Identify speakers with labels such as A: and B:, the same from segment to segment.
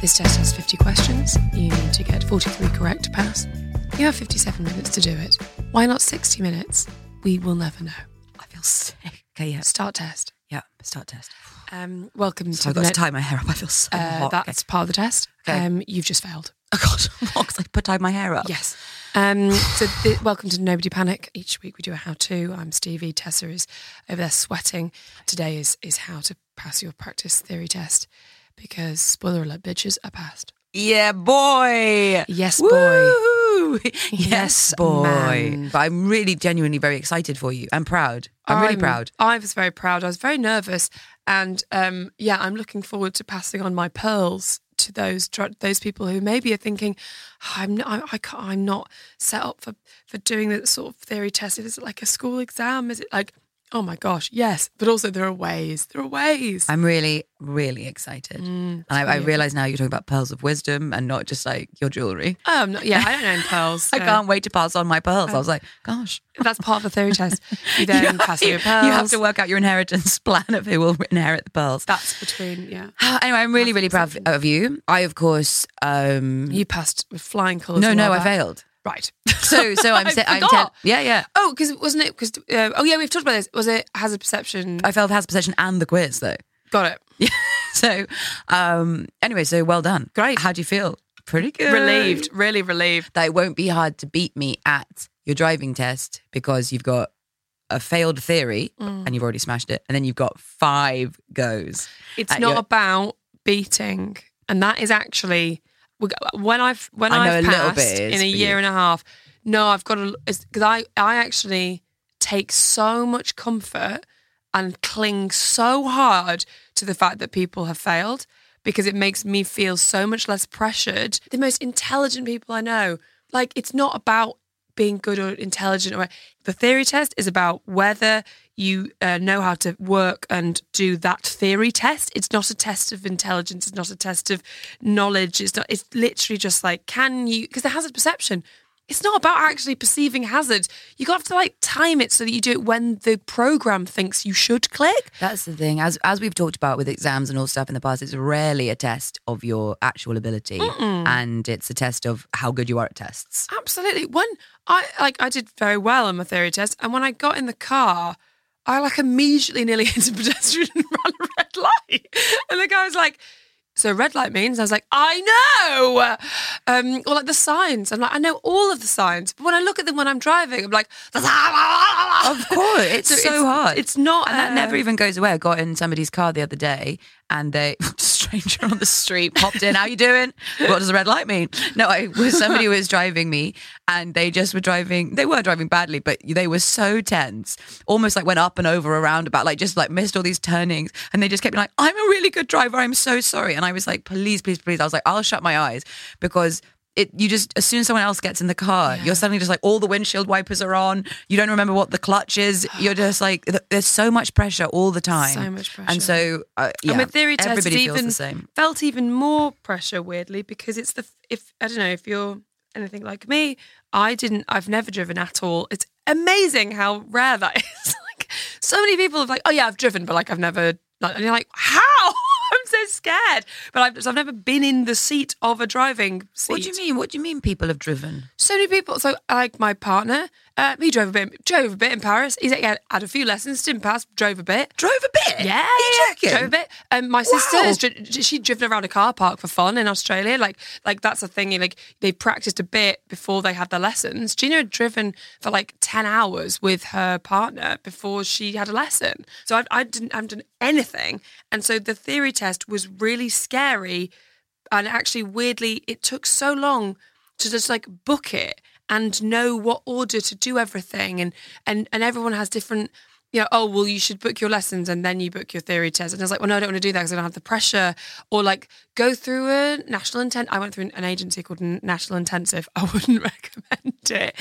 A: This test has 50 questions. You need to get 43 correct to pass. You have 57 minutes to do it. Why not 60 minutes? We will never know.
B: I feel sick. Okay, yeah.
A: Start test.
B: Yeah, start test.
A: Um, welcome
B: So
A: to
B: I've got
A: the
B: to tie my hair up. I feel so
A: uh,
B: hot. Okay.
A: That's part of the test.
B: Okay.
A: Um, you've just failed.
B: Oh God, what? 'Cause I put tied my hair up.
A: Yes. Um, so the, welcome to Nobody Panic. Each week we do a how-to. I'm Stevie. Tessa is over there sweating. Today is is how to pass your practice theory test because spoiler alert, bitches are passed.
B: Yeah, boy.
A: Yes, boy.
B: Woo! yes,
A: Yes,
B: boy.
A: man.
B: But I'm really genuinely very excited for you. I'm proud. I'm, really proud.
A: I was very proud. I was very nervous, and um, yeah, I'm looking forward to passing on my pearls to those those people who maybe are thinking, "Oh, I'm not, I, I can't, I'm not set up for for doing that sort of theory test. Is it like a school exam? Is it like, oh my gosh, yes, but also there are ways. There are ways.
B: I'm really, really excited.
A: Mm,
B: and I, I realise now you're talking about pearls of wisdom and not just like your jewellery.
A: um, yeah, I don't know pearls.
B: I can't wait to pass on my pearls. I was like, gosh.
A: That's part of the theory test. You then pass your pearls.
B: You have to work out your inheritance plan of who will inherit the pearls.
A: That's between yeah.
B: anyway, I'm really,
A: That's
B: really proud of you. I, of course, um,
A: You passed with flying colours.
B: no, no, I failed.
A: Right.
B: So, so I'm, sa- I'm tell- yeah, yeah.
A: Oh, because wasn't it? Because uh, oh yeah, we've talked about this. Was it hazard perception?
B: I failed has perception and the quiz though.
A: Got it.
B: So, um, anyway, so well done.
A: Great.
B: How do you feel? Pretty good.
A: Relieved, really relieved.
B: That it won't be hard to beat me at your driving test because you've got a failed theory
A: Mm.
B: and you've already smashed it, and then you've got five goes.
A: It's not
B: your-
A: about beating, and that is actually Uh, when I've when
B: I a
A: passed
B: bit
A: in a year
B: you.
A: and a half. No, I've got to because I I actually take so much comfort and cling so hard to the fact that people have failed because it makes me feel so much less pressured. The most intelligent people I know, like it's not about being good or intelligent or the theory test is about whether you uh, know how to work and do that theory test. It's not a test of intelligence. It's not a test of knowledge. It's not it's literally just like can you because the hazard perception it's not about actually perceiving hazard. You got to like time it so that you do it when the program thinks you should click.
B: That's the thing. As as we've talked about with exams and all stuff in the past, it's rarely a test of your actual ability, and it's a test of how good you are at tests.
A: Absolutely. When I like I did very well on my theory test, and when I got in the car, I like immediately nearly hit a pedestrian and ran a red light. And the guy was like, "So red light means?" I was like, "I know." Um, or like the signs. I'm like, I know all of the signs, but when I look at them when I'm driving, I'm like,
B: Of course, it's so,
A: it's,
B: hard.
A: It's not,
B: and that
A: uh,
B: never even goes away. I got in somebody's car the other day, and they stranger on the street popped in. How you doing? What does the red light mean? No, I was somebody was driving me, and they just were driving. They were driving badly, but they were so tense, almost like went up and over a roundabout, like just like missed all these turnings, and they just kept being like, "I'm a really good driver. I'm so sorry." And I was like, "Please, please, please." I was like, "I'll shut my eyes," because. It, you just as soon as someone else gets in the car, you're suddenly just like all the windshield wipers are on. You don't remember what the clutch is. You're just like there's so much pressure all the time.
A: So much pressure.
B: And so uh, yeah,
A: and with theory test,
B: everybody feels
A: even
B: the same.
A: felt even more pressure weirdly because it's the if I don't know if you're anything like me, I didn't. I've never driven at all. It's amazing how rare that is. like so many people have like, oh yeah, I've driven, but like I've never. Like, and you're like, how? So scared. But I've, I've never been in the seat of a driving seat.
B: What do you mean? What do you mean? People have driven?
A: So many people. So like my partner, uh, he drove a bit, drove a bit in Paris. He's like, had, had a few lessons, didn't pass, drove a bit.
B: Drove a bit.
A: Yeah, yeah, drove a bit. Um, my sister
B: Wow.
A: she'd driven around a car park for fun in Australia. Like, like that's a thing. Like they practiced a bit before they had their lessons. Gina had driven for like ten hours with her partner before she had a lesson. So I, I didn't, I haven't done anything, and so the theory test was really scary, and actually weirdly, it took so long to just like book it and know what order to do everything and and and everyone has different you know, oh, well, you should book your lessons and then you book your theory test. And I was like, well, no, I don't want to do that because I don't have the pressure. Or like go through a national intent. I went through an agency called National Intensive. I wouldn't recommend it.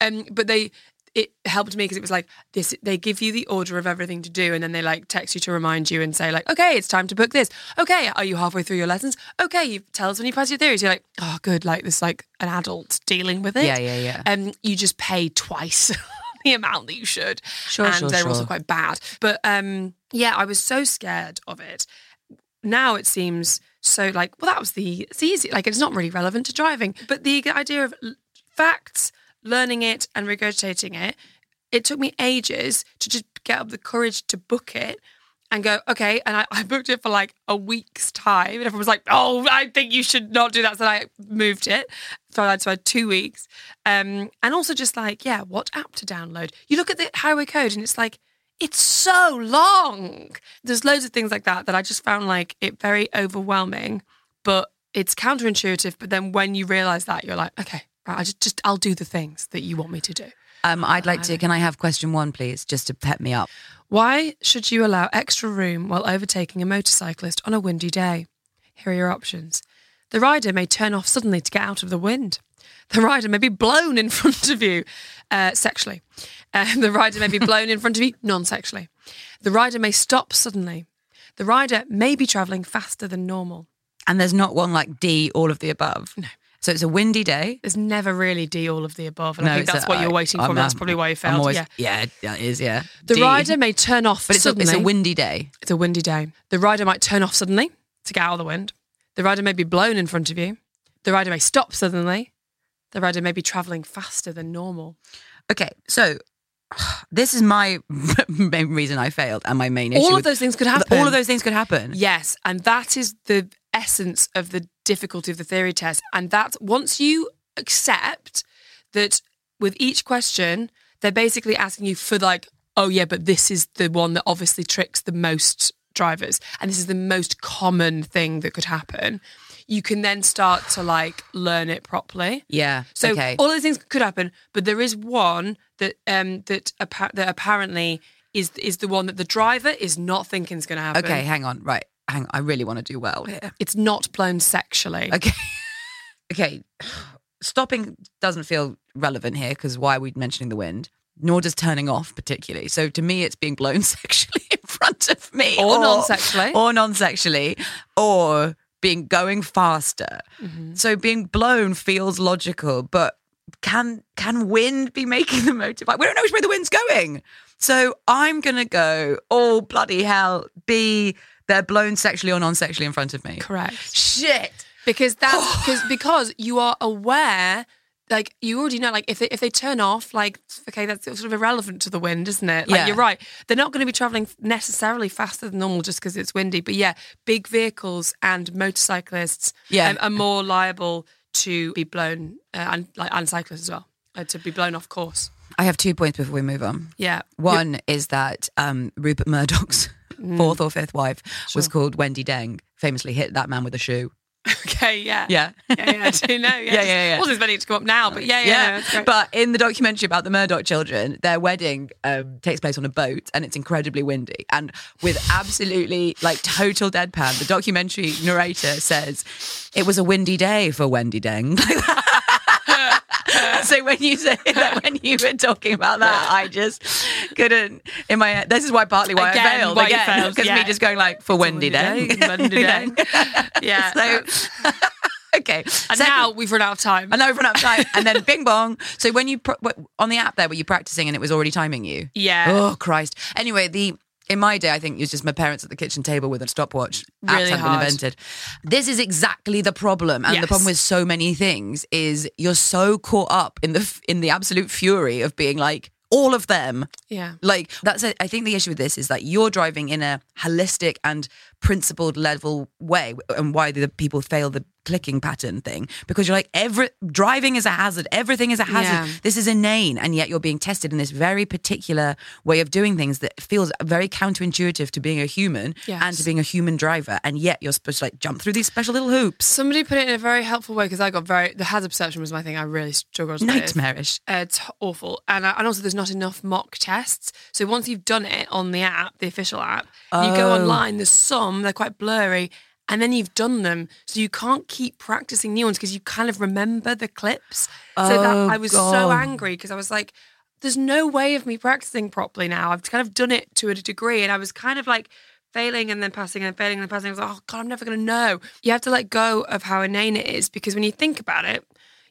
A: Um, but they, it helped me because it was like this they give you the order of everything to do and then they like text you to remind you and say like okay it's time to book this. Okay are you halfway through your lessons? Okay you tell us when you pass your theories. You're like oh good like this like an adult dealing with it.
B: Yeah, yeah, yeah.
A: um you just pay twice the amount that you should.
B: Sure,
A: and
B: sure,
A: they're also quite bad. But um yeah I was so scared of it. Now it seems so like well that was the it's easy like it's not really relevant to driving. But the idea of facts learning it and regurgitating it it took me ages to just get up the courage to book it and go okay and I, I booked it for like a week's time and everyone was like oh i think you should not do that so i moved it so i had to had two weeks um, and also just like yeah what app to download you look at the highway code and it's like it's so long. There's loads of things like that that I just found like it very overwhelming, but it's counterintuitive. But then when you realize that, you're like, okay, right, I just, just I'll do the things that you want me to do.
B: Um, I'd like to. Can I have question one, please, just to pep me up?
A: Why should you allow extra room while overtaking a motorcyclist on a windy day? Here are your options. The rider may turn off suddenly to get out of the wind. The rider may be blown in front of you uh, sexually. Uh, the rider may be blown in front of you non sexually. The rider may stop suddenly. The rider may be travelling faster than normal.
B: And there's not one like D, all of the above. No. So it's a windy day.
A: There's never really D all of the above. And I think that's
B: a-
A: what you're waiting for.
B: I'm
A: that's probably um, why you failed.
B: always-
A: yeah.
B: yeah, that is. Yeah.
A: The
B: D.
A: rider may turn off
B: but it's a,
A: suddenly.
B: it's a windy day.
A: It's a windy day. The rider might turn off suddenly to get out of the wind. The rider may be blown in front of you. The rider may stop suddenly. The rider may be travelling faster than normal.
B: Okay, so this is my main reason I failed and my main issue.
A: All of those things could happen.
B: All of those things could happen.
A: Yes, and that is the essence of the difficulty of the theory test. And that once you accept that with each question, they're basically asking you for like, oh yeah, but this is the one that obviously tricks the most drivers, and this is the most common thing that could happen. You can then start to like learn it properly.
B: Yeah.
A: So
B: okay.
A: all those things could happen, but there is one that um that appa- that apparently is is the one that the driver is not thinking is going to happen.
B: okay, hang on. Right. Hang. I really want to do well here.
A: It's not blown sexually.
B: Okay. okay. Stopping doesn't feel relevant here because why are we mentioning the wind? Nor does turning off particularly. So to me, it's being blown sexually in front of me,
A: Or non-sexually.
B: or non-sexually, or being going faster.
A: Mm-hmm.
B: So being blown feels logical, but can can wind be making the motorbike? We don't know which way the wind's going. So I'm gonna go. Oh bloody hell! B. They're blown sexually or non-sexually in front of me.
A: Correct.
B: Shit.
A: Because that's because because you are aware. Like you already know, like if they if they turn off, like okay, that's sort of irrelevant to the wind, isn't it? Like
B: Yeah.
A: you're right, they're not going to be traveling necessarily faster than normal just because it's windy. But yeah, big vehicles and motorcyclists,
B: Yeah.
A: um, are more liable to be blown, uh, and like and cyclists as well, uh, to be blown off course.
B: I have two points before we move on.
A: Yeah,
B: One is that um, Rupert Murdoch's
A: Mm.
B: fourth or fifth wife was called Wendi Deng, famously hit that man with a shoe.
A: okay, yeah,
B: Yeah.
A: yeah, yeah. I do know. Yeah,
B: Yeah, yeah, yeah.
A: Wasn't expecting it to come up now, but yeah, yeah, yeah. that's
B: but in the documentary about the Murdoch children, their wedding um, takes place on a boat and it's incredibly windy. And with absolutely like total deadpan, the documentary narrator says, It was a windy day for Wendi Deng. so when you say that, when you were talking about that, I just couldn't in my head. This is why partly why
A: Again,
B: I failed
A: why
B: again because me just going like for Wendi
A: Wendi
B: Deng,
A: Wendi Deng. yeah.
B: So okay,
A: and
B: Second-
A: now we've run out of time.
B: I know we've run out of time. And then bing bong. So when you, pr- on the app there, were you practicing and it was already timing you?
A: Yeah.
B: Oh, Christ. Anyway, the, in my day, I think it was just my parents at the kitchen table with a stopwatch. Apps
A: Really
B: haven't
A: hard.
B: been invented. This is exactly the problem. And the problem with so many things is you're so caught up in the, in the absolute fury of being like, all of them
A: Yeah.
B: like that's it. I think the issue with this is that you're driving in a holistic and principled level way, and why the people fail the clicking pattern thing because you're like every driving is a hazard everything is a hazard
A: Yeah.
B: this is inane and yet you're being tested in this very particular way of doing things that feels very counterintuitive to being a human
A: Yes.
B: and to being a human driver and yet you're supposed to like jump through these special little hoops
A: Somebody put it in a very helpful way because I got very the hazard perception was my thing. I really struggled with.
B: nightmarish
A: Uh, it's awful, and uh, and also there's not enough mock tests. So once you've done it on the app, the official app, you go
B: Oh.
A: online. There's some they're quite blurry, and then you've done them, so you can't keep practicing new ones because you kind of remember the clips. so that
B: Oh,
A: I was so angry because I was like, "There's no way of me practicing properly now. I've kind of done it to a degree, and I was kind of like." Failing and then passing and failing and then passing. I was like, oh God, I'm never going to know. You have to let go of how inane it is because when you think about it,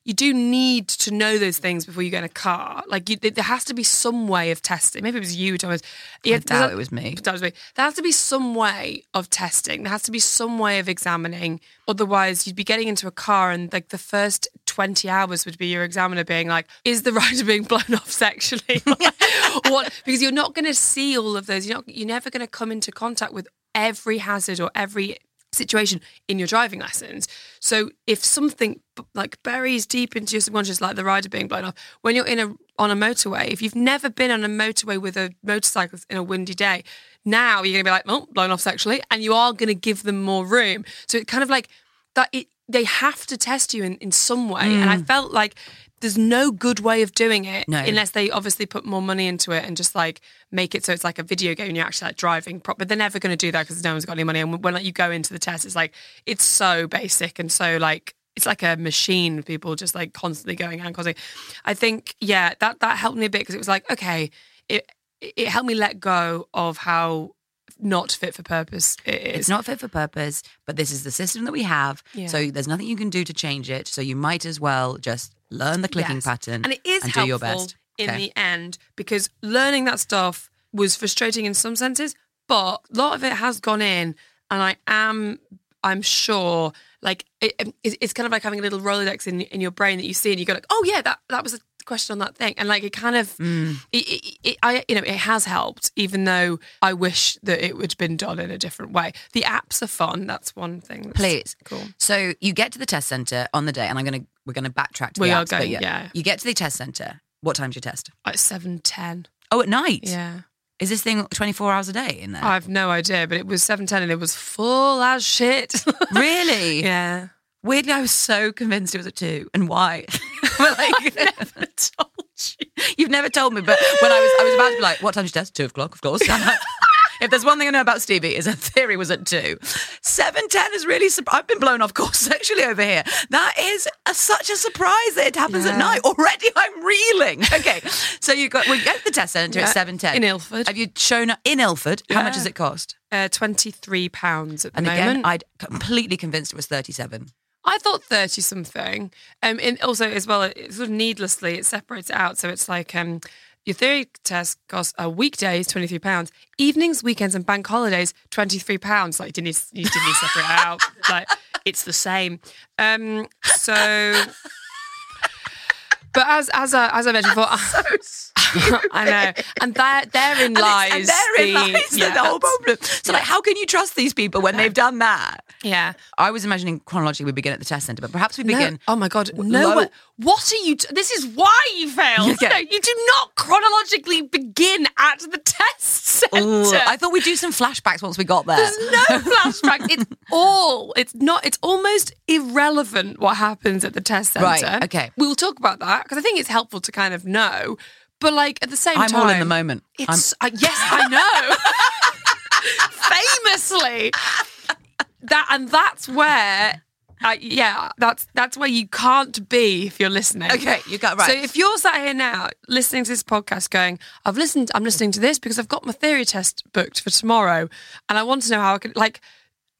A: you do need to know those things before you get in a car. Like you, there has to be some way of testing. Maybe it was you, Thomas. You
B: I doubt it was me.
A: That was me. There has to be some way of testing. There has to be some way of examining. Otherwise, you'd be getting into a car and like the first 20 hours would be your examiner being like, is the rider being blown off sexually? what? Because you're not going to see all of those. You're, not, you're never going to come into contact with every hazard or every situation in your driving lessons. So if something like buries deep into your subconscious, like the rider being blown off, when you're in a on a motorway, if you've never been on a motorway with a motorcyclist in a windy day, now you're gonna be like, oh, blown off sexually, and you are gonna give them more room. So it kind of like that. It they have to test you in in some way, and I mm. felt like. There's no good way of doing it
B: No.
A: unless they obviously put more money into it and just like make it so it's like a video game and you're actually like driving prop but they're never going to do that because no one's got any money and when like you go into the test it's like it's so basic and so like it's like a machine people just like constantly going and constantly i think yeah that that helped me a bit because it was like okay it it helped me let go of how not fit for purpose it is
B: It's not fit for purpose, but this is the system that we have.
A: Yeah.
B: So there's nothing you can do to change it. So you might as well just learn the clicking
A: Yes.
B: pattern
A: and it is
B: and
A: helpful
B: do your best.
A: in
B: Okay.
A: the end because learning that stuff was frustrating in some senses but a lot of it has gone in and i am i'm sure like it, it- it's kind of like having a little rolodex in, in your brain that you see and you go like oh yeah that, that was a question on that thing and like it kind of
B: Mm.
A: it, it, it, I you know it has helped even though I wish that it would have been done in a different way the apps are fun that's one thing that's
B: Please.
A: cool
B: So you get to the test center on the day, and I'm gonna we're gonna backtrack to
A: We
B: the
A: are
B: apps, but
A: going- yeah.
C: You get to the test center. What time's your test?
A: At 710
B: Oh, at night.
A: yeah
B: Is this thing 24 hours a day in there?
A: I have no idea, but it was seven ten and it was full as shit.
B: really?
A: yeah.
B: Weirdly, I was so convinced it was at two. And why? But, like,
A: Never told you.
B: You've never told me, but when I was I was about to be like, what time's your test? Two o'clock, of course. If there's one thing I know about Stevie, is her theory was at two. Seven ten is really. I've been blown off course sexually over here. That is a, such a surprise that it happens at night. Already, I'm reeling. Okay, so you got we get the test centre
A: Yeah,
B: at seven ten
A: in Ilford.
B: Have you shown up in Ilford? How much does it cost?
A: Uh, Twenty three pounds at the
B: And
A: moment.
B: again, I'd completely convinced it was thirty seven.
A: I thought thirty something. Um, and also as well, it sort of needlessly it separates it out. So it's like um, your theory test costs a weekday is twenty three pounds, evenings, weekends, and bank holidays twenty three pounds. Like you didn't need, you didn't need to separate it out. Like it's the same. Um, so. But as as I, as I mentioned before, I know, and there therein lies
B: and, therein
A: the,
B: lies the-
A: yeah,
B: the whole problem. So, like, how can you trust these people when they've done that?
A: Yeah,
B: I was imagining chronologically we begin at the test centre, but perhaps we
A: No.
B: begin.
A: Oh my god! No.
B: low-
A: way. What are you? T- this is why you failed.
B: Yeah.
A: No, you do not chronologically begin at the test centre.
B: Ooh, I thought we'd do some flashbacks once we got there.
A: There's no flashback. It's all. It's not. It's almost irrelevant what happens at the test centre.
B: Right, okay.
A: We'll talk about that because I think it's helpful to kind of know. But like at the same time
B: I'm
A: time,
B: all in the moment. I'm,
A: It's uh, yes, I know. Famously, that and that's where, uh, yeah, that's that's where you can't be if you're listening.
B: okay, you got right.
A: So if you're sat here now listening to this podcast, going, "I've listened, I'm listening to this because I've got my theory test booked for tomorrow, and I want to know how I can like."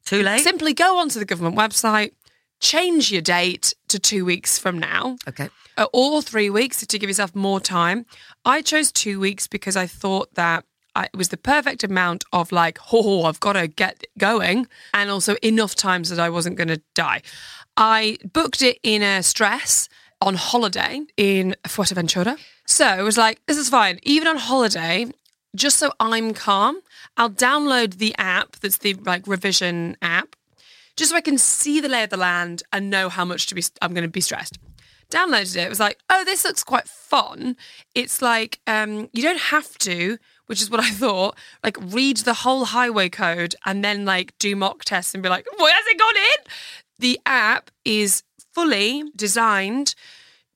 B: Too late.
A: Simply go onto the government website, change your date to two weeks from now
B: okay.
A: uh, or three weeks to give yourself more time. I chose two weeks because I thought that I, it was the perfect amount of like, oh, I've got to get going, and also enough times that I wasn't going to die. I booked it in a stress on holiday in Fuerteventura. So it was like, this is fine. Even on holiday, just so I'm calm, I'll download the app that's the like revision app just so I can see the lay of the land and know how much to be I'm going to be stressed. Downloaded it. It was like, oh, this looks quite fun. It's like um, you don't have to, which is what I thought. Like read the whole highway code and then like do mock tests and be like, what has it gone in? The app is fully designed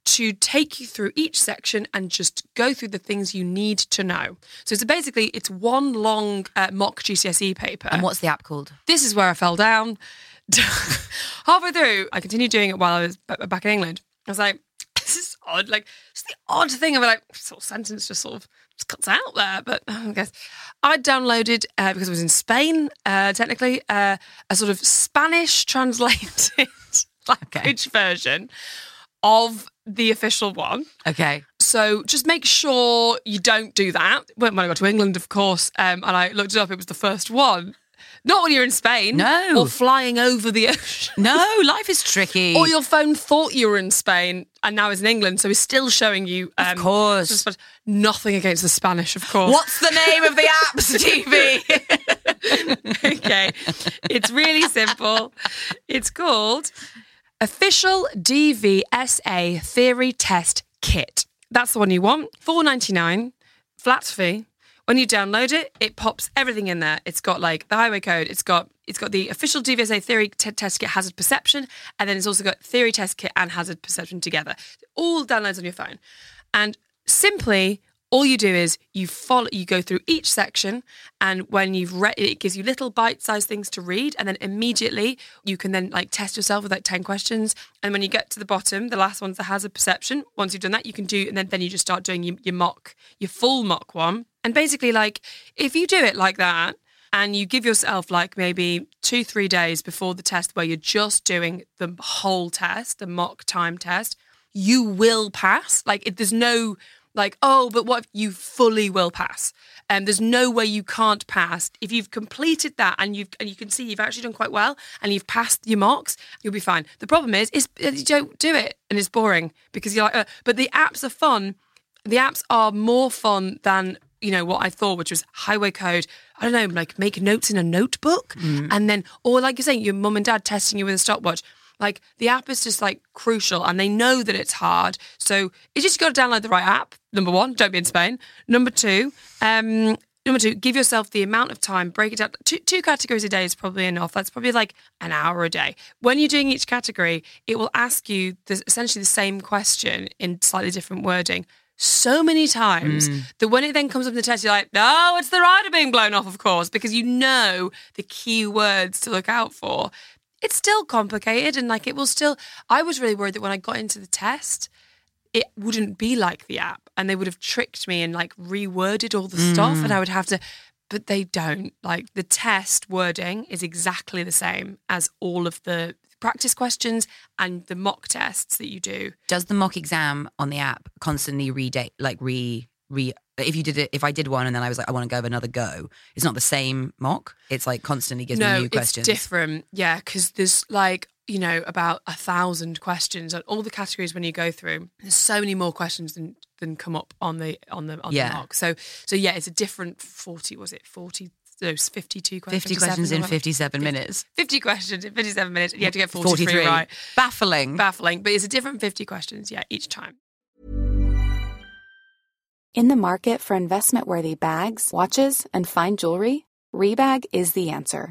A: to take you through each section and just go through the things you need to know. So it's basically it's one long uh, mock GCSE paper.
B: And what's the app called?
A: this is where I fell down. Halfway through, I continued doing it while I was b- back in England. I was like, this is odd. Like, it's the odd thing of like, sort of sentence just sort of just cuts out there. But I guess I downloaded, uh, because I was in Spain, uh, technically, uh, a sort of Spanish translated language version of the official one.
B: Okay.
A: So just make sure you don't do that. When when I got to England, of course, um, and I looked it up, it was the first one. Not when you're in Spain.
B: No.
A: Or flying over the ocean.
B: No, life is tricky.
A: Or your phone thought you were in Spain and now it's in England, so it's still showing you. Um,
B: Of course.
A: Nothing against the Spanish, of course.
B: What's the name of the app, Stevie?
A: okay. It's really simple. It's called Official DVSA Theory Test Kit. That's the one you want. Four ninety nine, flat fee. When you download it, it pops everything in there. It's got like the highway code. It's got it's got the official DVSA theory t- test kit hazard perception, and then it's also got theory test kit and hazard perception together. All downloads on your phone, and simply all you do is you follow you go through each section and when you've read it gives you little bite-sized things to read and then immediately you can then like test yourself with like 10 questions and when you get to the bottom the last one's the hazard perception once you've done that you can do and then, then you just start doing your, your mock your full mock one and basically like if you do it like that and you give yourself like maybe two three days before the test where you're just doing the whole test the mock time test you will pass. Like there's no like oh but what if you fully will pass? And there's no way you can't pass. If you've completed that and you've and you can see you've actually done quite well and you've passed your marks you'll be fine. The problem is is you don't do it and it's boring because you're like uh, but the apps are fun. The apps are more fun than you know what I thought, which was highway code. I don't know, like make notes in a notebook, and then or like you're saying, your mum and dad testing you with a stopwatch. Like the app is just like crucial, and they know that it's hard. So it's just got to download the right app. Number one, don't be in Spain. Number two, um, number two, give yourself the amount of time. Break it down. Two, two categories a day is probably enough. That's probably like an hour a day. When you're doing each category, it will ask you the, essentially the same question in slightly different wording so many times mm. that when it then comes up in the test, you're like, no, it's the rider being blown off, of course, because you know the key words to look out for. It's still complicated and like it will still. I was really worried that when I got into the test, it wouldn't be like the app and they would have tricked me and like reworded all the stuff and mm. I would have to. But they don't. Like the test wording is exactly the same as all of the practice questions and the mock tests that you do.
B: Does the mock exam on the app constantly redate, like re re? If you did it, if I did one and then I was like, I want to go have another go, it's not the same mock. It's like constantly gives
A: no,
B: me new questions.
A: it's different. Yeah, because there's like you know about a thousand questions on all the categories when you go through. There's so many more questions than than come up on the on the on
B: Yeah.
A: the mock. So so yeah, it's a different forty. Was it forty? No, fifty-two questions.
B: 50 questions in
A: 57,
B: 57 minutes.
A: 50 questions in 57 minutes. You have to get 43,
B: 43.
A: right.
B: Baffling.
A: Baffling, but it's a different 50 questions, yeah, each time.
D: In the market for investment worthy bags, watches, and fine jewelry, Rebag is the answer.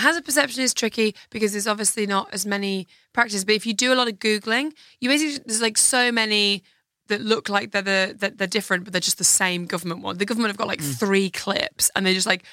A: hazard perception is tricky because there's obviously not as many practices. But if you do a lot of googling, you basically there's like so many that look like they're the, that they're different, but they're just the same government one. The government have got like hmm. three clips, and they're just like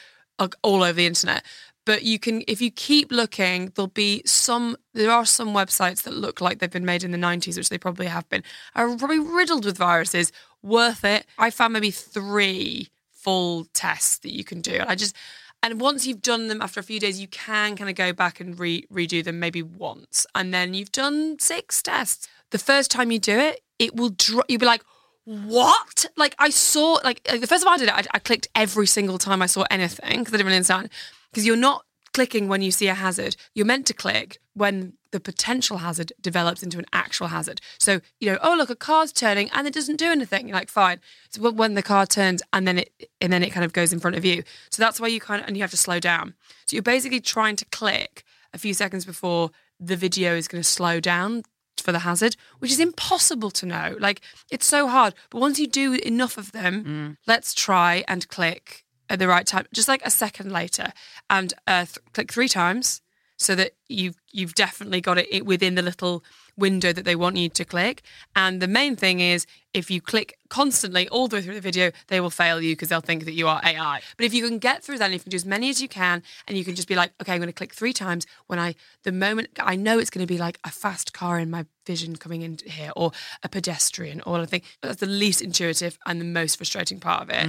A: all over the internet. But you can, if you keep looking, there'll be some. There are some websites that look like they've been made in the '90s, which they probably have been, are probably riddled with viruses. Worth it. I found maybe three full tests that you can do. And I just, and once you've done them after a few days, you can kind of go back and re- redo them maybe once, and then you've done six tests. The first time you do it, it will draw. You'll be like, what? Like I saw, like, like the first time I did it, I, I clicked every single time I saw anything because I didn't really understand. Because you're not clicking when you see a hazard. You're meant to click when the potential hazard develops into an actual hazard. So you know, oh look, a car's turning and it doesn't do anything. You're like, fine. So when the car turns and then it and then it kind of goes in front of you. So that's why you kind of and you have to slow down. So you're basically trying to click a few seconds before the video is going to slow down for the hazard, which is impossible to know. Like it's so hard. But once you do enough of them, mm. let's try and click at the right time, just like a second later, and uh, th- click three times so that you've you've definitely got it within the little window that they want you to click. And the main thing is, if you click constantly all the way through the video, they will fail you because they'll think that you are AI. But if you can get through that, and you can do as many as you can, and you can just be like, okay, I'm going to click three times when I, the moment I know it's going to be like a fast car in my vision coming in here, or a pedestrian, or I think that's the least intuitive and the most frustrating part of it.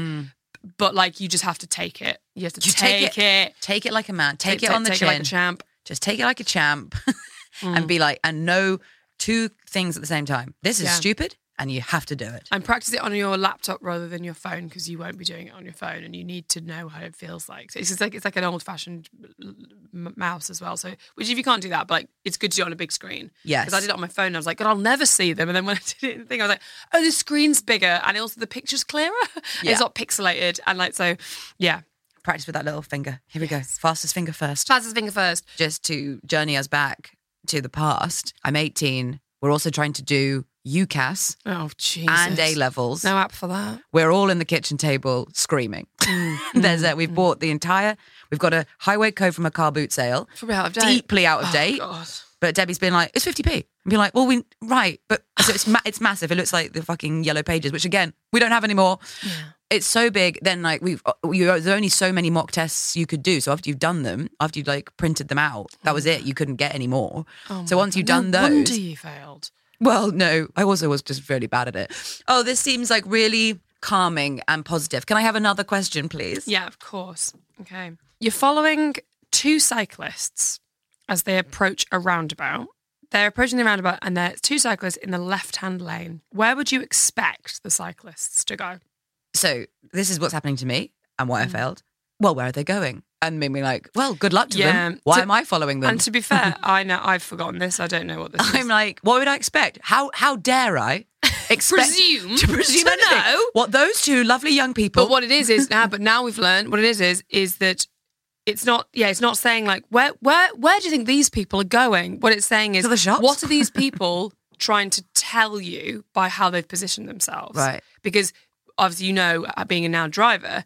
A: But like, you just have to take it. You have to
B: You
A: take, it.
B: Take it like a man. Take, it on the
A: take
B: chin.
A: it like a champ.
B: Just take it like a champ and mm. be like, and know two things at the same time. This is
A: Yeah.
B: stupid and you have to do it.
A: And practice it on your laptop rather than your phone because you won't be doing it on your phone, and you need to know how it feels like. So it's just like it's like an old-fashioned m- mouse as well. So which if you can't do that, but like it's good to do it on a big screen.
B: Yes.
A: because I did it on my phone. And I was like, God, I'll never see them. And then when I did it in the thing, I was like, Oh, the screen's bigger, and also the picture's clearer.
B: Yeah.
A: It's not pixelated, and like so, yeah.
B: Practice with that little finger. Here we go. Fastest finger first.
A: Fastest finger first.
B: Just to journey us back to the past. I'm 18. We're also trying to do UCAS
A: Oh, Jesus.
B: and A levels.
A: No app for that.
B: We're all in the kitchen table screaming. Mm. There's a, we've mm. bought the entire, we've got a highway code from a car boot sale,
A: Probably out of date.
B: deeply out of
A: Oh,
B: date.
A: God.
B: But Debbie's been like, it's 50p. And being like, well, we, right. But so it's, ma- it's massive. It looks like the fucking yellow pages, which again, we don't have anymore. It's so big. Then like we've, uh, you, uh, there's only so many mock tests you could do. So after you've done them, after you've like printed them out, that was oh, it. You couldn't get any more. so once you've done
A: no
B: those,
A: wonder you failed.
B: Well, no, I also was just really bad at it. Oh, this seems like really calming and positive. Can I have another question, please?
A: Yeah, of course. Okay. You're following two cyclists as they approach a roundabout. They're approaching the roundabout and there's two cyclists in the left hand lane. Where would you expect the cyclists to go?
B: So this is what's happening to me and why I mm. failed. Well, where are they going? And made me like, well, good luck to
A: Yeah,
B: them. Why
A: to-
B: am I following them?
A: And to be fair, I know I've forgotten this. I don't know what this is.
B: I'm like, what would I expect? How how dare I expect
A: Presume
B: to presume
A: to
B: anything?
A: know.
B: What those two lovely young people?
A: But what it is is now, but now we've learned what it is is is that it's not. Yeah, it's not saying like where where where do you think these people are going? What it's saying is
B: To the shops?
A: what are these people trying to tell you by how they've positioned themselves?
B: Right.
A: Because obviously you know, uh, being a now driver,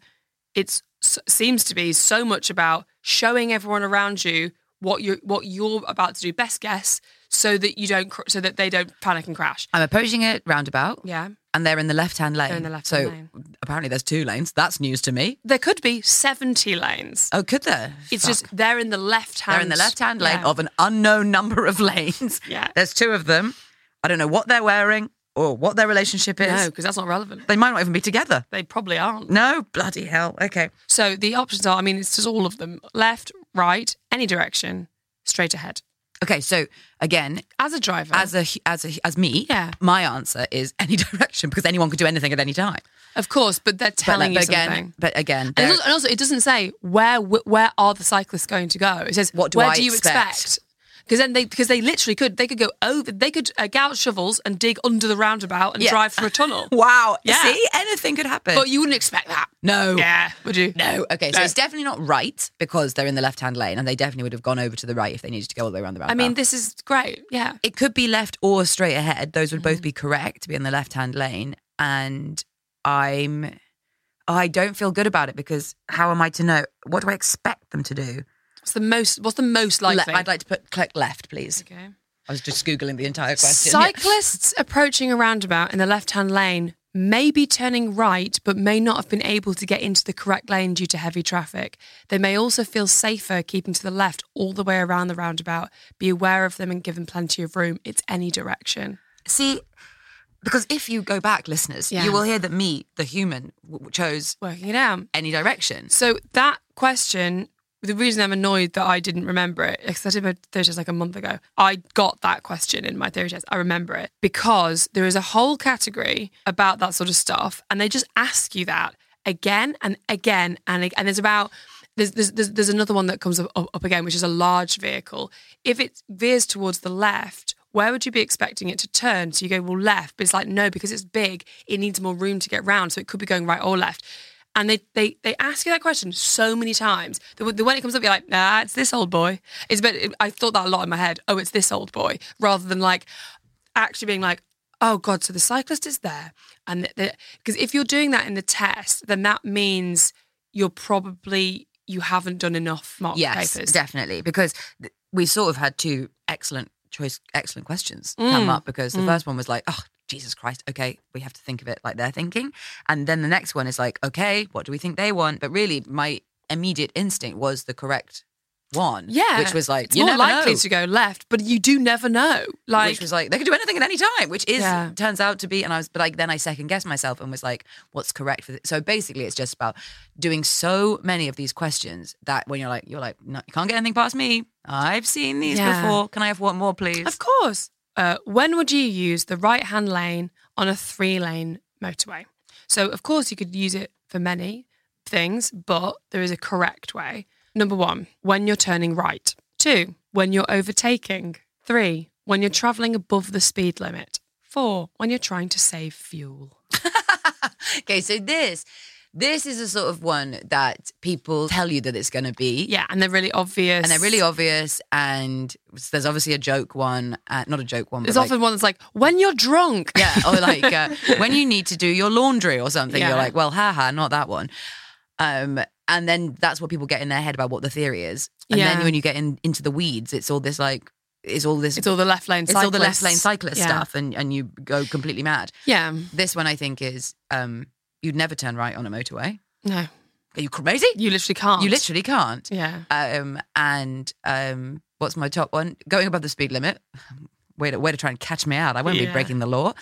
A: it's seems to be so much about showing everyone around you what you're what you're about to do. Best guess, so that you don't so that they don't panic and crash.
B: I'm approaching it roundabout,
A: Yeah.
B: and they're in the left hand lane.
A: They're in the left-hand
B: so
A: lane.
B: apparently there's two lanes. That's news to me.
A: There could be 70 lanes.
B: Oh, could there?
A: It's
B: Fuck.
A: just they're in the left hand.
B: They're in the left hand lane
A: Yeah.
B: of an unknown number of lanes.
A: Yeah.
B: There's two of them. I don't know what they're wearing or what their relationship is.
A: No, because that's not relevant.
B: They might not even be together.
A: They probably aren't.
B: No, bloody hell. Okay.
A: So the options are, I mean, it's just all of them: left, right, any direction, straight ahead.
B: Okay, so again,
A: As a driver,
B: as a as a as me,
A: Yeah.
B: my answer is any direction because anyone could do anything at any time.
A: of course, but they're
B: But,
A: telling you
B: but again,
A: something.
B: but again,
A: And, also, and also, it doesn't say where where are the cyclists going to go. It says
B: What do
A: where
B: I
A: do you
B: expect?
A: expect? Because then they because they literally could they could go over they could uh, out shovels and dig under the roundabout and
B: Yeah.
A: drive through a tunnel.
B: wow,
A: Yeah.
B: see, anything could happen.
A: But you wouldn't expect that.
B: no,
A: Yeah, would you?
B: no. Okay, so
A: No.
B: it's definitely not right because they're in the left hand lane, and they definitely would have gone over to the right if they needed to go all the way around the roundabout.
A: I mean, this is great. Yeah.
B: it could be left or straight ahead. Those would both
A: Mm-hmm.
B: be correct to be in the left hand lane. And I'm, I don't feel good about it because how am I to know? What do I expect them to do?
A: What's the most? What's the most likely?
B: Le- I'd like to put click left, please.
A: okay.
B: I was just googling the entire question.
A: Cyclists approaching a roundabout in the left-hand lane may be turning right, but may not have been able to get into the correct lane due to heavy traffic. They may also feel safer keeping to the left all the way around the roundabout. Be aware of them and give them plenty of room. It's any direction.
B: See, because if you go back, listeners,
A: Yeah.
B: you will hear that me, the human, w- chose
A: Working it out.
B: any direction.
A: So that question, the reason I'm annoyed that I didn't remember it, because I did my theory test like a month ago, I got that question in my theory test. I remember it because there is a whole category about that sort of stuff, and they just ask you that again and again and ag- and there's about. There's, there's, there's, another one that comes up up again, which is a large vehicle. If it veers towards the left, where would you be expecting it to turn? So you go, well, left, but it's like, no, because it's big, it needs more room to get round. So it could be going right or left. And they, they, they ask you that question so many times that when it comes up, you're like, nah, it's this old boy. It's but I thought that a lot in my head. Oh, it's this old boy, rather than like actually being like, oh God, so the cyclist is there. And because if you're doing that in the test, then that means you're probably, you haven't done enough mock
B: Yes,
A: papers.
B: definitely. Because th- we sort of had two excellent choice, excellent questions come
A: Mm.
B: up. Because the
A: Mm.
B: first one was like, oh, Jesus Christ, okay, we have to think of it like they're thinking. And then the next one is like, okay, what do we think they want? But really, my immediate instinct was the correct one.
A: Yeah.
B: Which was like,
A: It's
B: you
A: more likely
B: know.
A: to go left, but you do never know. Like,
B: which was like they could do anything at any time, which is
A: Yeah.
B: turns out to be. And I was, but like then I second guessed myself and was like, what's correct for this? So basically, it's just about doing so many of these questions that when you're like, you're like, no, you can't get anything past me. I've seen these
A: Yeah.
B: before. Can I have one more, please?
A: Of course. Uh, when would you use the right hand lane on a three lane motorway? So, of course, you could use it for many things, but there is a correct way. Number one, when you're turning right. Two, when you're overtaking. Three, when you're traveling above the speed limit. Four, when you're trying to save fuel.
B: okay, so this. This is a sort of one that people tell you that it's going to be.
A: Yeah, and they're really obvious.
B: And they're really obvious. And there's obviously a joke one, uh, not a joke one, but
A: There's
B: like-
A: often one that's like, when you're drunk.
B: Yeah, or like uh, when you need to do your laundry or something,
A: Yeah.
B: you're like, well, haha, not that one. Um, and then that's what people get in their head about what the theory is. And
A: Yeah.
B: then when you get in, into the weeds, it's all this like, it's all this,
A: It's all the left lane
B: it's all the left lane cyclist
A: Yeah.
B: stuff, and and you go completely mad.
A: Yeah.
B: This one I think is, um, you'd never turn right on a motorway.
A: No,
B: Are you crazy?
A: you literally can't.
B: You literally can't.
A: Yeah.
B: Um, and um, what's my top one? Going above the speed limit. Way to way to try and catch me out. I won't be breaking the law.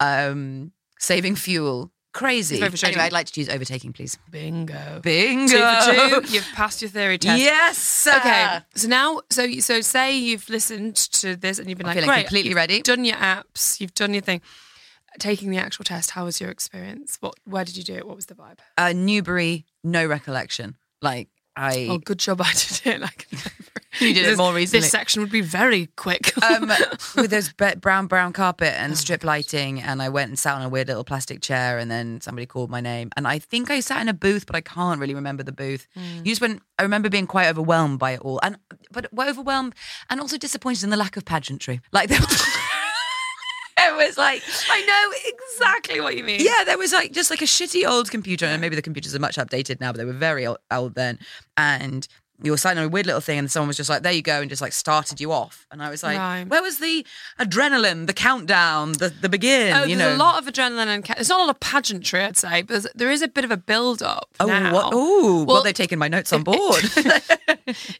B: Um, saving fuel. Crazy.
A: It's very frustrating.
B: Anyway, I'd like to choose overtaking, please.
A: Bingo.
B: Bingo.
A: Two for two. You've passed your theory test.
B: Yes. Sir.
A: Okay. So now, so so say you've listened to this and you've been
B: I'm
A: like,
B: feeling completely
A: you've
B: ready.
A: Done your apps. You've done your thing. Taking the actual test. How was your experience? What? Where did you do it? What was the vibe?
B: Uh, Newbury, no recollection. Like I.
A: Oh, good job I did it. Like
B: You did it more recently.
A: This section would be very quick.
B: um, with those brown brown carpet and strip lighting, and I went and sat on a weird little plastic chair, and then somebody called my name, and I think I sat in a booth, but I can't really remember the booth. You just went. I remember being quite overwhelmed by it all, and but overwhelmed and also disappointed in the lack of pageantry. Like there, it was like
A: I know exactly what you mean.
B: yeah, there was like just like a shitty old computer, and maybe the computers are much updated now, but they were very old, old then. And you were signing a weird little thing, and someone was just like, "There you go," and just like started you off. And I was like,
A: Right.
B: "Where was the adrenaline, the countdown, the the begin?"
A: Oh,
B: you
A: there's
B: know,
A: a lot of adrenaline and ca- there's not a lot of pageantry, I'd say, but there's, there is a bit of a build up.
B: Oh,
A: now.
B: what? Oh, well,
A: Well-
B: they've taken my notes on board.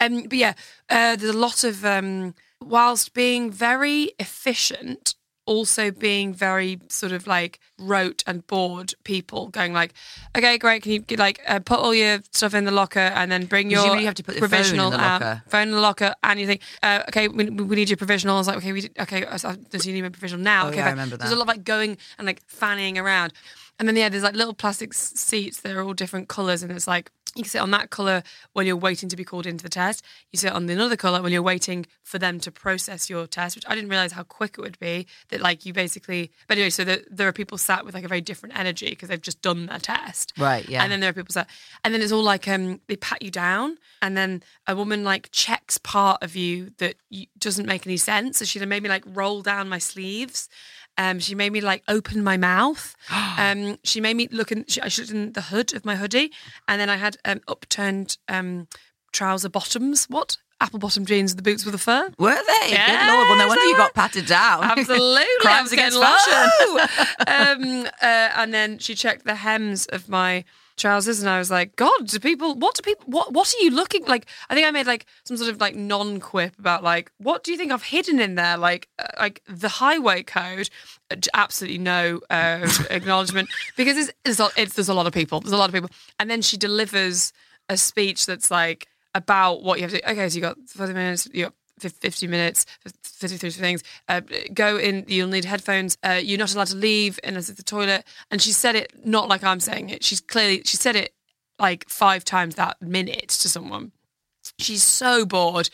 A: Um, but yeah, uh, there's a lot of um, whilst being very efficient, also being very sort of like rote and bored people going like, okay, great, can you get, like uh, put all your stuff in the locker and then bring your
B: you have to put your phone in
A: provisional
B: the
A: out-
B: locker.
A: phone in the locker, and you think, uh, okay, we, we need your provisional. I was like, okay, we did, okay, so does he need my provisional now?
B: Oh,
A: okay,
B: yeah, I remember
A: There's a lot of like going and like fanning around. And then yeah, there's like little plastic seats. They're all different colours, and it's like you can sit on that colour when you're waiting to be called into the test. You sit on another colour when you're waiting for them to process your test, which I didn't realise how quick it would be. That like you basically, but anyway, so the, there are people sat with like a very different energy because they've just done their test,
B: Right, yeah.
A: And then there are people sat, and then it's all like um they pat you down, and then a woman like checks part of you that you, doesn't make any sense. So she made me like roll down my sleeves. Um, she made me like open my mouth. Um, she made me look in. She, I looked in the hood of my hoodie, and then I had um, upturned um, trouser bottoms. What? Apple bottom jeans the boots with the fur?
B: Were they?
A: Yes,
B: Good lord. Well, no wonder you got patted down.
A: Absolutely.
B: Crimes against fashion.
A: um, uh, and then she checked the hems of my trousers, and I was like, God, do people? What do people? What? What are you looking like? I think I made like some sort of like non-quip about like, what do you think I've hidden in there? Like, uh, like the highway code. Uh, Absolutely no uh, acknowledgement because it's, it's, it's there's a lot of people. There's a lot of people, and then she delivers a speech that's like about what you have to. Okay, so you got thirty minutes. You got 50 minutes, 53 things. Uh, go in, you'll need headphones. Uh, you're not allowed to leave unless it's the toilet. And she said it not like I'm saying it. She's clearly, she said it like five times that minute to someone. She's so bored,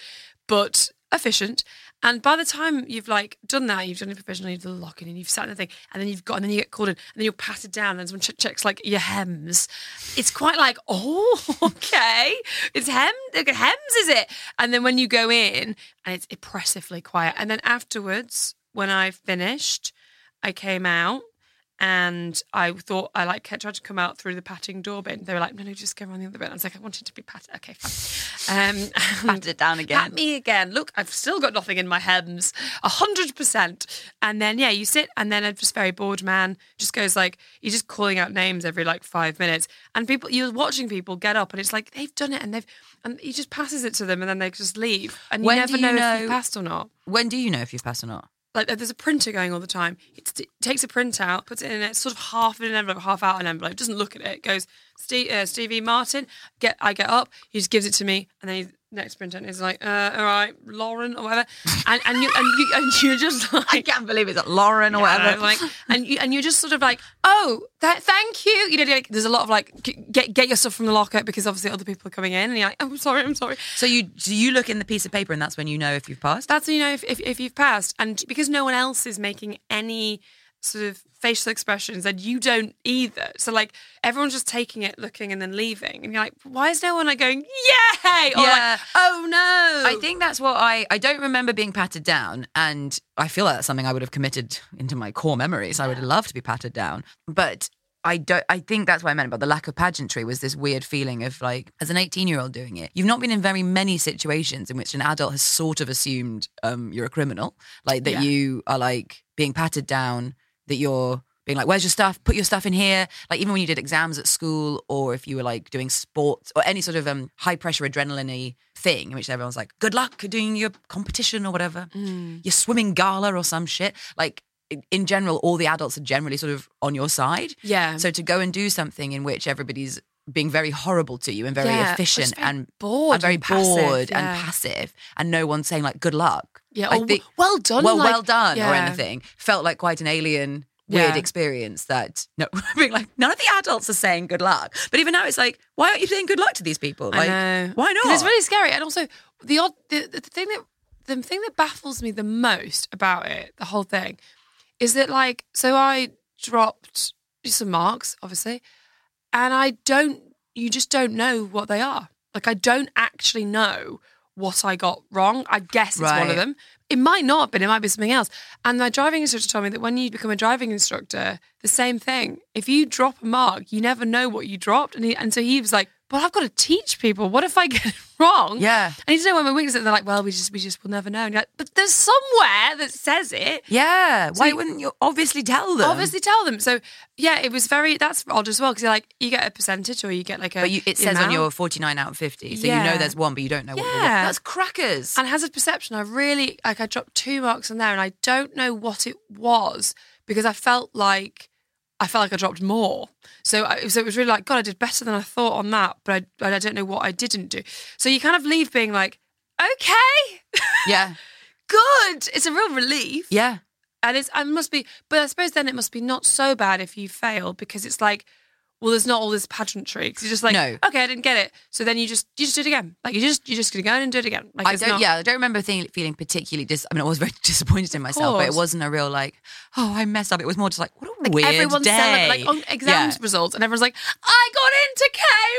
A: but efficient. And by the time you've like done that, you've done it professionally, you've done the lock-in and you've sat in the thing, and then you've got, and then you get called in, and then you're patted down, and someone ch- checks like your hems. It's quite like, oh, okay, it's hem, hems, is it? And then when you go in, and it's oppressively quiet, and then afterwards, when I finished, I came out. And I thought I like tried to come out through the patting door bit. They were like, "No, no, just go around the other bit." I was like, "I wanted to be patted." Okay, fine. Um,
B: Patted it down again.
A: Pat me again. Look, I've still got nothing in my hems. A hundred percent. And then yeah, you sit and then a just very bored man just goes like you're just calling out names every like five minutes. And people you're watching people get up and it's like they've done it and they've and he just passes it to them and then they just leave. And you
B: When
A: never
B: do you
A: know, if
B: know-
A: you passed or not.
B: When do you know if you've passed or not?
A: Like there's a printer going all the time. It takes a print out, puts it in it, sort of half in an envelope, half out an envelope. Doesn't look at it. Goes Steve, uh, Stevie Martin. Get I get up. He just gives it to me, and then he next printer is like, uh, all right, Lauren or whatever. And and you and you and you're just like.
B: I can't believe it's Lauren or
A: Yeah,
B: whatever.
A: like, and you and you're just sort of like, oh, th- thank you. You know, like, there's a lot of like, get get your stuff from the locker because obviously other people are coming in, and you're like, oh, I'm sorry, I'm sorry.
B: so you so you look in the piece of paper and that's when you know if you've passed.
A: That's when you know if, if if you've passed, and because no one else is making any sort of facial expressions, and you don't either. So like everyone's just taking it, looking, and then leaving, and you're like, why is no one like going, yay, or
B: Yeah.
A: like, oh no?
B: I think that's what I I don't remember being patted down, and I feel like that's something I would have committed into my core memories. I would have loved to be patted down, but. I don't. I think that's what I meant about the lack of pageantry. Was this weird feeling of like, as an eighteen-year-old doing it, you've not been in very many situations in which an adult has sort of assumed um, you're a criminal, like that
A: Yeah.
B: you are like being patted down, that you're being like, "Where's your stuff? Put your stuff in here." Like even when you did exams at school, or if you were like doing sports or any sort of um, high-pressure adrenaline thing, in which everyone's like, "Good luck doing your competition or whatever, your swimming gala or some shit." Like in general, all the adults are generally sort of on your side.
A: Yeah.
B: So to go and do something in which everybody's being very horrible to you and very
A: Yeah,
B: efficient and
A: bored
B: and very
A: and passive,
B: bored
A: yeah.
B: and passive, and no one saying like "good luck."
A: Yeah,
B: I
A: or oh, well done,
B: well,
A: like-
B: well done, or anything. Felt like quite an alien. Weird
A: Yeah.
B: experience that no, being like none of the adults are saying good luck, but even now it's like, why aren't you saying good luck to these people? Like, why not?
A: It's really scary, and also the odd the, the thing that the thing that baffles me the most about it, the whole thing, is that like so I dropped some marks, obviously, and I don't. You just don't know what they are. Like I don't actually know what I got wrong. I guess it's one of them. It might not, but it might be something else. And my driving instructor told me that when you become a driving instructor, the same thing. If you drop a mark, you never know what you dropped. And he, and so he was like, "But I've got to teach people. What if I get it wrong?
B: Yeah.
A: I need to know where my weakness is." And they're like, "Well, we just we just will never know." And you're like, "But there's somewhere that says it."
B: yeah, why
A: you-
B: wouldn't you obviously tell them?
A: Obviously, tell them. So yeah, it was very. That's odd as well because you're like you get a percentage or you get like a.
B: but you, it says on your forty nine out of fifty, so you know there's one, but you don't know what.
A: Yeah.
B: that's crackers.
A: And hazard perception, I really like. I dropped two marks in there, and I don't know what it was because I felt like I felt like I dropped more. So, I, so it was really like, God, I did better than I thought on that, but I, but I don't know what I didn't do. So you kind of leave being like, okay,
B: yeah,
A: good. It's a real relief,
B: yeah.
A: and it's I must be, but I suppose then it must be not so bad if you fail because it's like. Well, there's not all this pageantry because you're just like,
B: No.
A: okay, I didn't get it. So then you just you just do it again. Like you just you're just gonna go in and do it again. Like
B: I don't.
A: not-
B: Yeah, I don't remember think, feeling particularly dis. I mean, I was very disappointed in myself, but it wasn't a real like, oh, I messed up. It was more just like, what a
A: like
B: weird
A: everyone's
B: day.
A: celebrating like on exams
B: Yeah.
A: results, and everyone's like, "I got into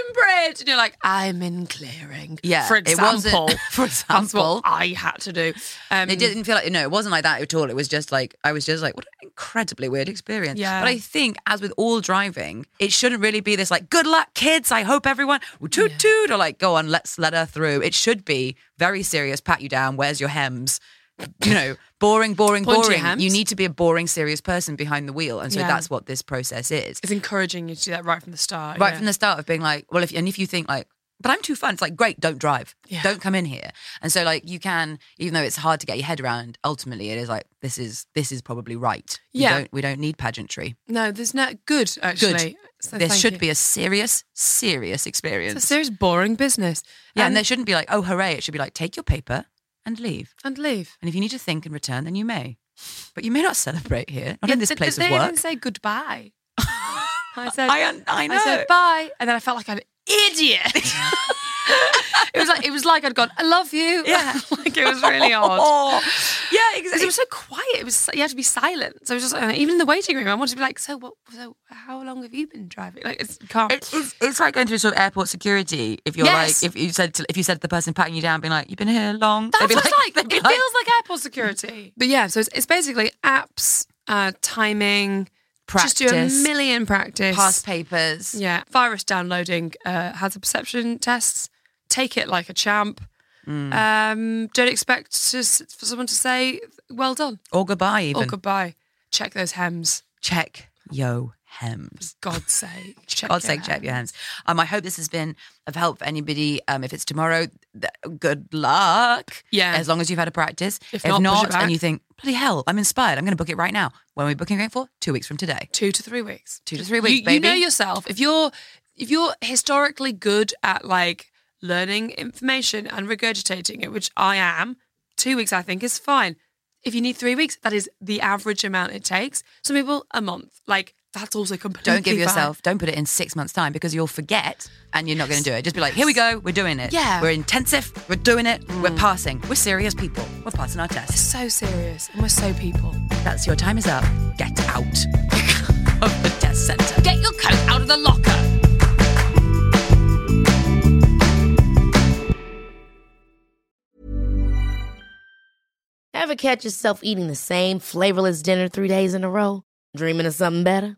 A: Cambridge," and you're like, "I'm in clearing."
B: Yeah,
A: for
B: it
A: example,
B: for
A: that's
B: example.
A: what I had to do. Um,
B: It didn't feel like no, it wasn't like that at all. It was just like I was just like, what an incredibly weird experience.
A: Yeah.
B: But I think, as with all driving, it shouldn't really be this like, good luck, kids. I hope everyone toot toot or like, go on, let's let her through. It should be very serious. Pat you down. Where's your hems? You know, boring, boring,
A: Point
B: boring. You need to be a boring, serious person behind the wheel, and so
A: Yeah.
B: that's what this process is.
A: It's encouraging you to do that right from the start.
B: right
A: yeah.
B: from the start of being like, well, if and if you think like, but I'm too fun, it's like, great, don't drive,
A: Yeah.
B: don't come in here. And so like you can, even though it's hard to get your head around, ultimately it is like this is this is probably right. We
A: Yeah.
B: don't we don't need pageantry.
A: No, there's not good actually. So
B: this
A: thank
B: should
A: you.
B: be a serious, serious experience.
A: It's a serious boring business.
B: yeah, and
A: and,
B: there shouldn't be like, oh hooray! It should be like, take your paper and leave.
A: and leave.
B: And if you need to think and return, then you may. But you may not celebrate here, not in this
A: Th-
B: place
A: they
B: of
A: didn't
B: work.
A: even say goodbye. I said,
B: I I know.
A: I said bye, and then I felt like an idiot. it was like it was like I'd gone, I love you.
B: Yeah.
A: like it was really odd.
B: Oh, yeah,
A: Because
B: exactly.
A: it was so quiet. It was you had to be silent. So it was just like, even in the waiting room, I wanted to be like, so what? So how long have you been driving? Like it's you can't.
B: It's, it's, it's like going through sort of airport security. If you're
A: Yes.
B: like, if you said to, if you said to the person patting you down, being like, "You've been here long,"
A: That's
B: they'd be
A: what it's like.
B: they'd
A: It feels like airport security. But yeah, so it's, it's basically apps, uh, timing, just do a million practice.
B: past papers.
A: Yeah, virus downloading uh, hazard perception tests. Take it like a champ.
B: Mm.
A: Um, don't expect to, for someone to say well done
B: or goodbye. Even
A: or goodbye. Check those hems.
B: check yo hems.
A: God's sake. Check
B: God's sake, check your
A: hems.
B: hands. Um, I hope this has been of help for anybody. Um, if it's tomorrow, th- good luck.
A: Yeah.
B: as long as you've had a practice.
A: If not, push it back.
B: and you think, bloody hell, I'm inspired. I'm going to book it right now. When are we booking it for? Two weeks from today.
A: Two to three weeks.
B: Two to three
A: You-
B: weeks,
A: you, know yourself. If you're if you're historically good at like learning information and regurgitating it, which I am, two weeks I think is fine. If you need three weeks, that is the average amount it takes. Some people a month. Like that's also completely
B: Don't give
A: fine.
B: yourself, don't put it in six months' time because you'll forget and you're not going to do it. Just be like, here we go, we're doing it.
A: Yeah. Mm.
B: We're intensive, we're doing it, we're passing. We're serious people, we're passing our tests.
A: so serious and we're so people.
B: That's your time is up. Get out of the test centre.
A: Get your coat out of the locker.
E: Ever catch yourself eating the same flavorless dinner three days in a row? Dreaming of something better?